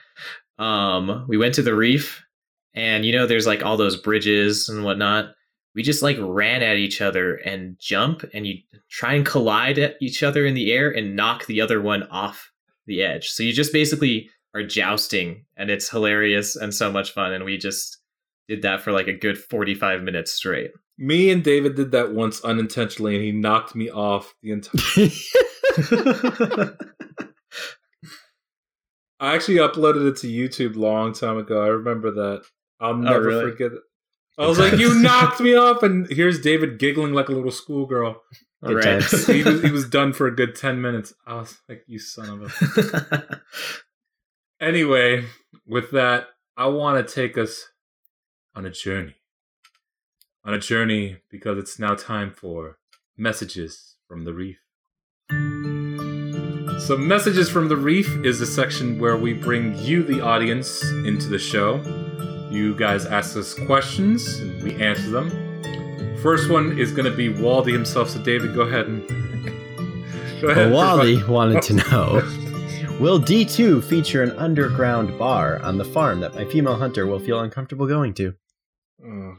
Um, we went to the reef, and you know, there's like all those bridges and whatnot. We just like ran at each other and jump, and you try and collide at each other in the air and knock the other one off the edge. So you just basically are jousting, and it's hilarious and so much fun. And we just did that for like a good 45 minutes straight. Me and David did that once unintentionally, and he knocked me off the entire. I actually uploaded it to YouTube long time ago. I remember that. I'll never really? forget it. I was like, "You knocked me off," and here's David giggling like a little schoolgirl. Good Right. he, was, he was done for a good ten minutes. I was like, "You son of a." Anyway, with that, I want to take us on a journey. On a journey because it's now time for messages from the reef. So, Messages from the Reef is a section where we bring you, the audience, into the show. You guys ask us questions and we answer them. First one is going to be Waldy himself. So, David, go ahead and. go ahead. Well, Wally provide- wanted to know Will D2 feature an underground bar on the farm that my female hunter will feel uncomfortable going to? Oh.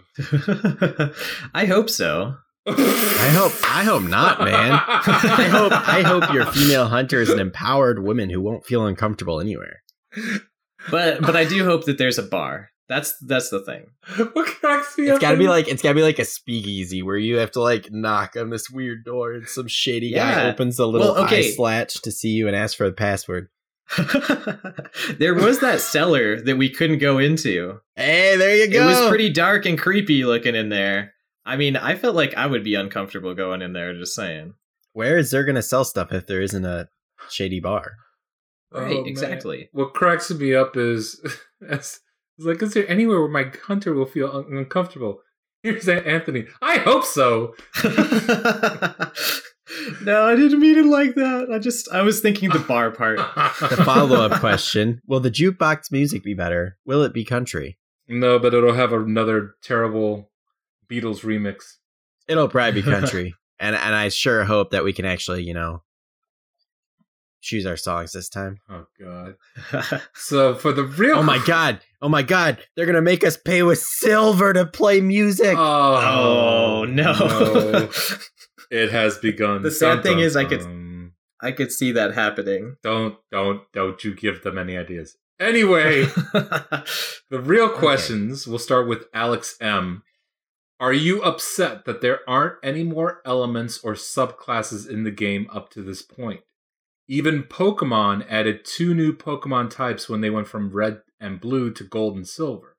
I hope so. I hope I hope not, man. I hope I hope your female hunter is an empowered woman who won't feel uncomfortable anywhere. But but I do hope that there's a bar. That's that's the thing. what cracks me It's up gotta be like it's gotta be like a speakeasy where you have to like knock on this weird door and some shady guy opens the little Well, okay. eye slatch to see you and ask for the password. there was that cellar that we couldn't go into. Hey, there you go. It was pretty dark and creepy looking in there. I mean, I felt like I would be uncomfortable going in there. Just saying. Where is there gonna sell stuff if there isn't a shady bar? Right, Oh, man. exactly. What cracks me up is, it's like, is there anywhere where my hunter will feel un- uncomfortable? Here's Aunt Anthony. I hope so. no, I didn't mean it like that. I just I was thinking the bar part. The follow up question Will the jukebox music be better? Will it be country? no, but it'll have another terrible Beatles remix. It'll probably be country. and and I sure hope that we can actually, you know, choose our songs this time. Oh God. So for the real. Oh my god. Oh my god. They're gonna make us pay with silver to play music. Oh, oh no. no. It has begun. The sad Dun, thing dun, is I could- dun. I could see that happening. Don't, don't, don't you give them any ideas. Anyway, the real questions. We'll start with Alex M. Are you upset that there aren't any more elements or subclasses in the game up to this point? Even Pokemon added two new Pokemon types when they went from red and blue to gold and silver.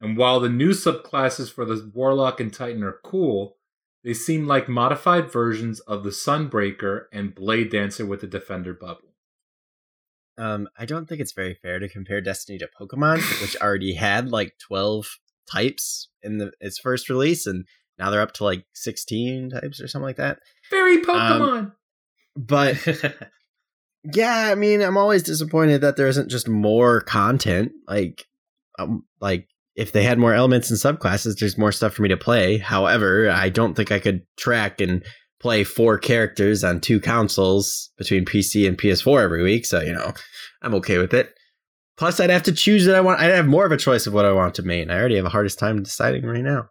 And while the new subclasses for the Warlock and Titan are cool, they seem like modified versions of the Sunbreaker and Blade Dancer with the Defender bubble. Um, I don't think it's very fair to compare Destiny to Pokemon, which already had like twelve types in the its first release, and now they're up to like sixteen types or something like that. Very Pokemon! But yeah, I mean, I'm always disappointed that there isn't just more content. Like, um, like if they had more elements and subclasses, there's more stuff for me to play. However, I don't think I could track and play four characters on two consoles between PC and PS4 every week. So you know, I'm okay with it. Plus, I'd have to choose that I want. I'd have more of a choice of what I want to main. I already have a hardest time deciding right now.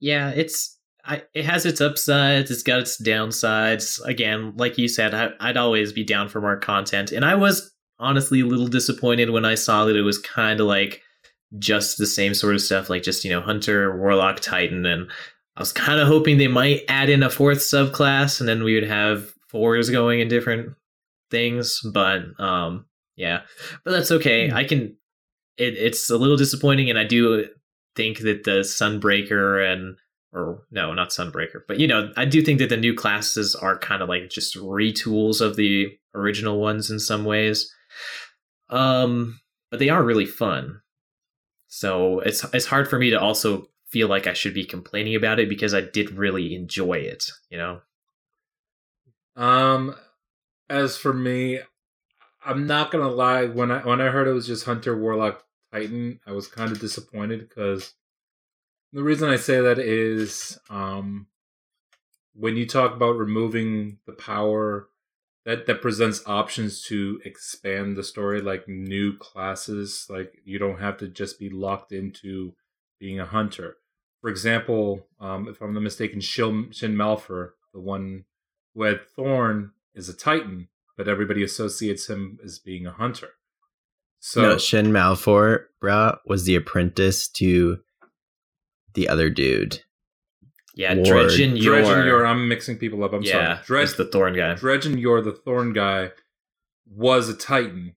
yeah, it's I, it has its upsides. It's got its downsides. Again, like you said, I, I'd always be down for more content, and I was honestly a little disappointed when I saw that it was kind of like just the same sort of stuff, like just you know Hunter, Warlock, Titan, and I was kind of hoping they might add in a fourth subclass, and then we would have fours going in different things. But um, yeah, but that's okay. I can. It, it's a little disappointing, and I do think that the Sunbreaker and or no, not Sunbreaker, but you know, I do think that the new classes are kind of like just retools of the original ones in some ways. Um, but they are really fun. So it's it's hard for me to also feel like I should be complaining about it because I did really enjoy it, you know. Um, as for me, I'm not gonna lie. When I when I heard it was just Hunter, Warlock, Titan, I was kind of disappointed because the reason I say that is, um, when you talk about removing the power, that that presents options to expand the story, like new classes. Like you don't have to just be locked into being a hunter. For example, um, if I'm not mistaken, Shin, Shin Malphur, the one who had Thorn, is a Titan, but everybody associates him as being a hunter. So no, Shin Malphur, bruh, was the apprentice to the other dude. Yeah, Ward. Dredgen Yor. Dredgen Yor, I'm mixing people up. I'm yeah, sorry. Dred, that's the Thorn guy. Dredgen Yor, the Thorn guy, was a Titan.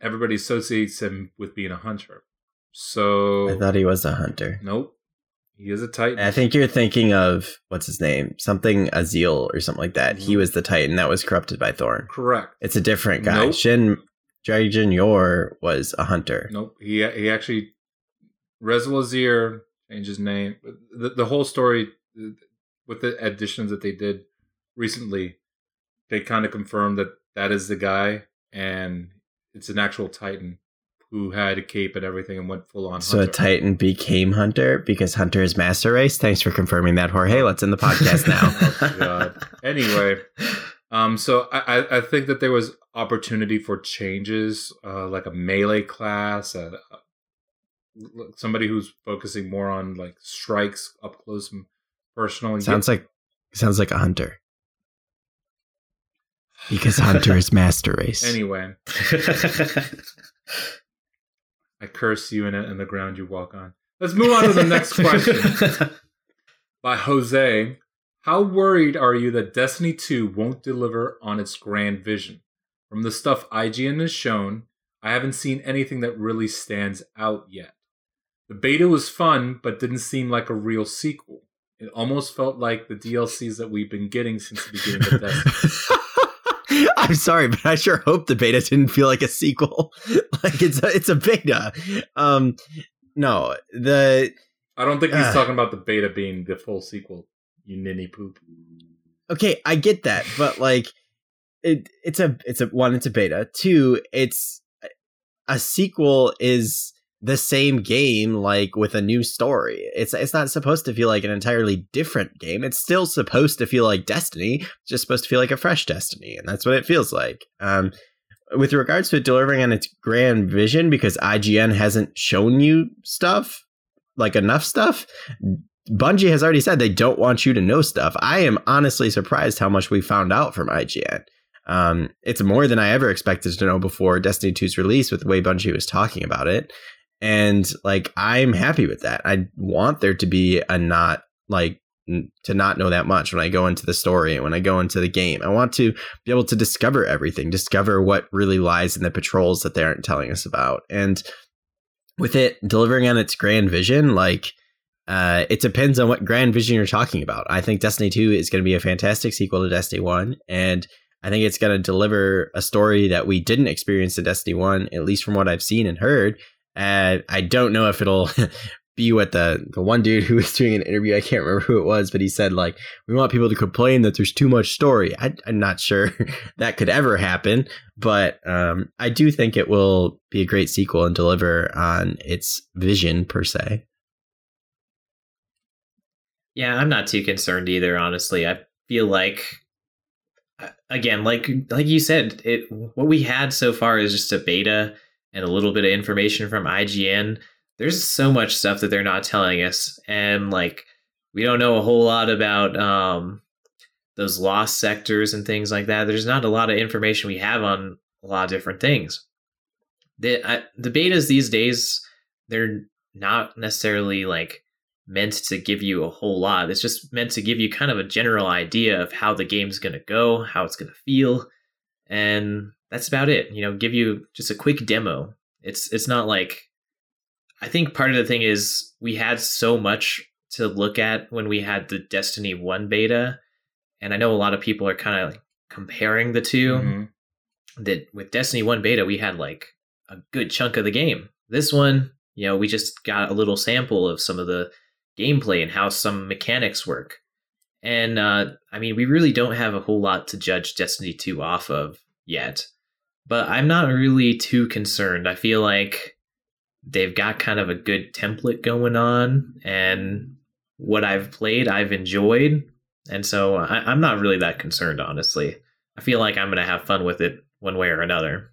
Everybody associates him with being a hunter. So I thought he was a hunter. nope, he is a Titan. I think you're thinking of what's his name, something Azil or something like that. He mm-hmm. was the Titan that was corrupted by Thorn. correct. It's a different guy. Nope. Shin Dredgen Yor was a hunter. Nope. He he actually Rezyl Azzir changed his name. The the whole story with the additions that they did recently, they kind of confirmed that that is the guy, and it's an actual Titan who had a cape and everything and went full on. So a Titan became Hunter because Hunter is Master Race. Thanks for confirming that, Jorge. Let's end the podcast now. Oh, God. Anyway, um, so I, I- I think that there was opportunity for changes, uh, like a melee class, uh, somebody who's focusing more on like strikes up close and personal. And sounds like sounds like a hunter. Because Hunter is Master Race. anyway. I curse you and, and the ground you walk on. Let's move on to the next question by Jose. How worried are you that Destiny 2 won't deliver on its grand vision? From the stuff IGN has shown, I haven't seen anything that really stands out yet. The beta was fun, but didn't seem like a real sequel. It almost felt like the DLCs that we've been getting since the beginning of Destiny. I'm sorry, but I sure hope the beta didn't feel like a sequel. like it's a, it's a beta. Um, no, the I don't think he's Ah. talking about the beta being the full sequel. You ninny poop. okay, I get that, but like it, it's a it's a one, it's a beta. Two, it's a sequel is the same game like with a new story. It's it's not supposed to feel like an entirely different game. It's still supposed to feel like Destiny. Just supposed to feel like a fresh Destiny, and that's what it feels like. Um with regards to delivering on its grand vision because IGN hasn't shown you stuff, like enough stuff, Bungie has already said they don't want you to know stuff. I am honestly surprised how much we found out from IGN. Um, it's more than I ever expected to know before Destiny 2's release with the way Bungie was talking about it. And like, I'm happy with that. I want there to be a not like to not know that much when I go into the story and when I go into the game. I want to be able to discover everything, discover what really lies in the patrols that they aren't telling us about. And with it delivering on its grand vision, like, uh, it depends on what grand vision you're talking about. I think Destiny 2 is going to be a fantastic sequel to Destiny 1, and I think it's going to deliver a story that we didn't experience in Destiny 1, at least from what I've seen and heard. And I don't know if it'll be what the, the one dude who was doing an interview, I can't remember who it was, but he said, like, we want people to complain that there's too much story. I, I'm not sure that could ever happen, but um, I do think it will be a great sequel and deliver on its vision, per se. Yeah, I'm not too concerned either. Honestly, I feel like uh, again, like like you said, it what we had so far is just a beta and a little bit of information from IGN. There's so much stuff that they're not telling us, and like we don't know a whole lot about um, those lost sectors and things like that. There's not a lot of information we have on a lot of different things. The I, the betas these days, they're not necessarily like meant to give you a whole lot. It's just meant to give you kind of a general idea of how the game's going to go, how it's going to feel, and that's about it. You know, give you just a quick demo. It's it's not like I think part of the thing is we had so much to look at when we had the Destiny 1 beta, and I know a lot of people are kind of like comparing the 2 Mhm. that with Destiny 1 beta we had like a good chunk of the game. This one, you know, we just got a little sample of some of the gameplay and how some mechanics work. And uh, I mean, we really don't have a whole lot to judge Destiny 2 off of yet. But I'm not really too concerned. I feel like they've got kind of a good template going on, and what I've played, I've enjoyed. And so I, I'm not really that concerned, honestly. I feel like I'm going to have fun with it one way or another.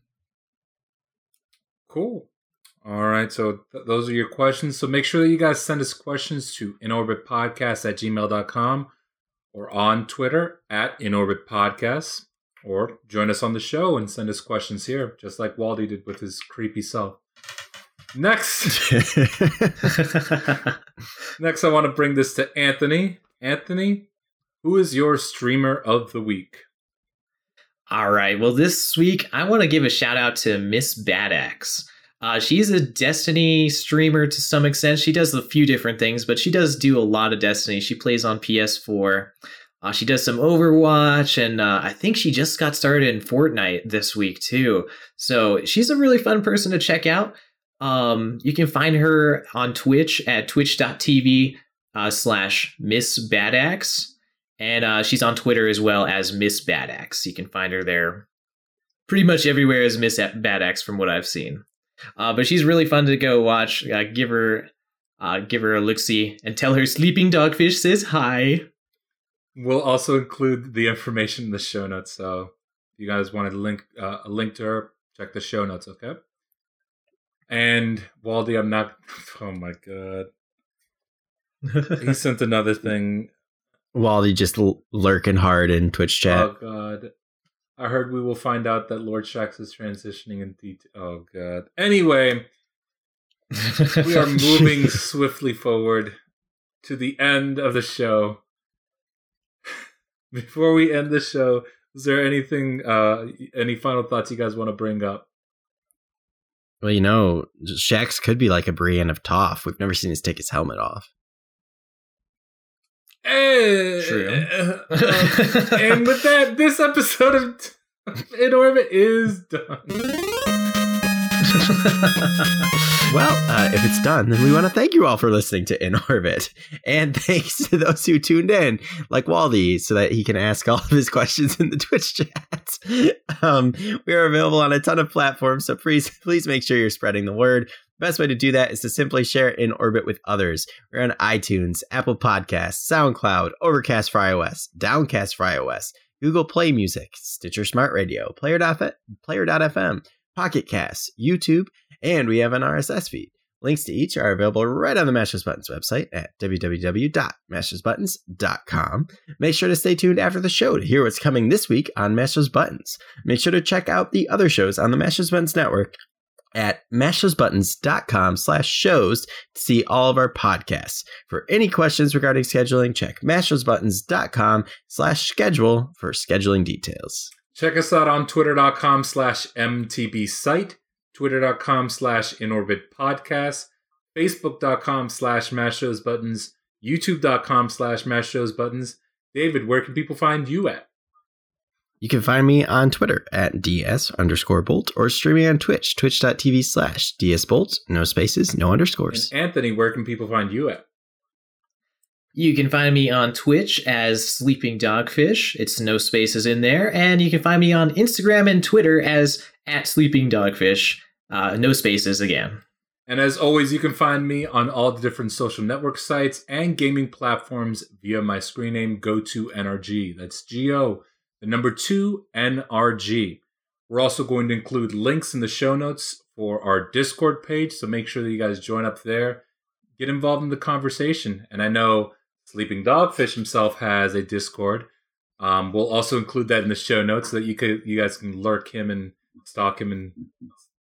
Cool. All right. So th- those are your questions. So make sure that you guys send us questions to inorbitpodcast at gmail.com or on Twitter at inorbitpodcast. Or join us on the show and send us questions here, just like Waldy did with his creepy self. Next, next, I want to bring this to Anthony. Anthony, who is your streamer of the week? All right. Well, this week I want to give a shout out to Miss Badax. Uh, she's a Destiny streamer to some extent. She does a few different things, but she does do a lot of Destiny. She plays on PS4. Uh, she does some Overwatch, and uh, I think she just got started in Fortnite this week too. So she's a really fun person to check out. Um, you can find her on Twitch at twitch.tv uh, slash Miss Badax. And uh, she's on Twitter as well as Miss Badax. You can find her there pretty much everywhere as Miss Badax from what I've seen. Uh, but she's really fun to go watch. Uh, give her, give her a look and tell her Sleeping Dogfish says hi. We'll also include the information in the show notes. So if you guys wanted a link, uh, a link to her, check the show notes. Okay. And Waldy, I'm not. Oh my god. he sent another thing. Wally just l- lurking hard in Twitch chat. Oh god. I heard we will find out that Lord Shax is transitioning in detail. Oh god. Anyway, we are moving swiftly forward to the end of the show. Before we end the show, is there anything uh any final thoughts you guys want to bring up? Well, you know, Shax could be like a Brienne of Tarth. We've never seen us take his helmet off. Eh, True. uh, and with that, this episode of In Orbit is done. Well, uh, if it's done, then we want to thank you all for listening to In Orbit. And thanks to those who tuned in, like Waldy, so that he can ask all of his questions in the Twitch chat. Um, we are available on a ton of platforms, so please, please make sure you're spreading the word. The best way to do that is to simply share In Orbit with others. We're on iTunes, Apple Podcasts, SoundCloud, Overcast for iOS, Downcast for iOS, Google Play Music, Stitcher Smart Radio, Player.f- Player.fm, Pocket Cast, YouTube, and we have an RSS feed. Links to each are available right on the Mash Those Buttons website at www.mashthosebuttons.com. Make sure to stay tuned after the show to hear what's coming this week on Mash Those Buttons. Make sure to check out the other shows on the Mash Those Buttons network at mashthosebuttons.com slash shows to see all of our podcasts. For any questions regarding scheduling, check mashthosebuttons.com slash schedule for scheduling details. Check us out on twitter.com slash MTB site, twitter.com slash inorbit podcast, facebook.com slash mash buttons, youtube.com slash mash buttons. David, where can people find you at? You can find me on Twitter at ds underscore bolt or streaming on Twitch, twitch.tv slash DS dsbolt, no spaces, no And underscores. Anthony, where can people find you at? You can find me on Twitch as Sleeping Dogfish. It's no spaces in there. And you can find me on Instagram and Twitter as at Sleeping Dogfish. Uh, no spaces again. And as always, you can find me on all the different social network sites and gaming platforms via my screen name, GoToNRG. That's G O, the number two NRG. We're also going to include links in the show notes for our Discord page, so make sure that you guys join up there. Get involved in the conversation. And I know Sleeping Dogfish himself has a Discord. Um, we'll also include that in the show notes so that you could you guys can lurk him and stalk him and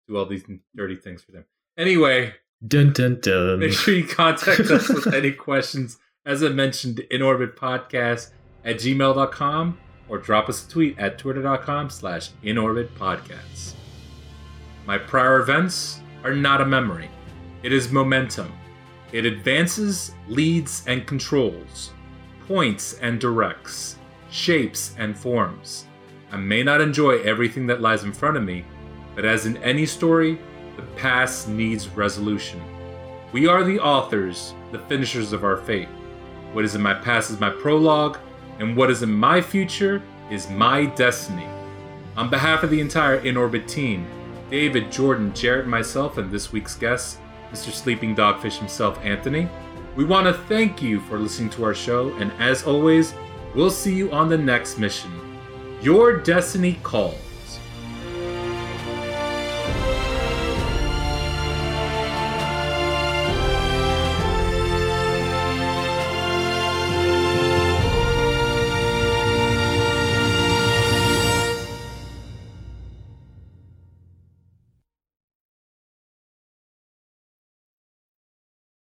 do all these dirty things for them. Anyway, Dun dun dun. Make sure you contact us with any questions, as I mentioned, in orbit podcast at gmail.com or drop us a tweet at twitter.com slash in orbit podcasts. My prior events are not a memory, it is momentum. It advances, leads, and controls, points and directs, shapes and forms. I may not enjoy everything that lies in front of me, but as in any story, the past needs resolution. We are the authors, the finishers of our fate. What is in my past is my prologue, and what is in my future is my destiny. On behalf of the entire In Orbit team, David, Jordan, Jarrett, myself, and this week's guest, Mr. Sleeping Dogfish himself, Anthony, we want to thank you for listening to our show, and as always, we'll see you on the next mission. Your destiny calls.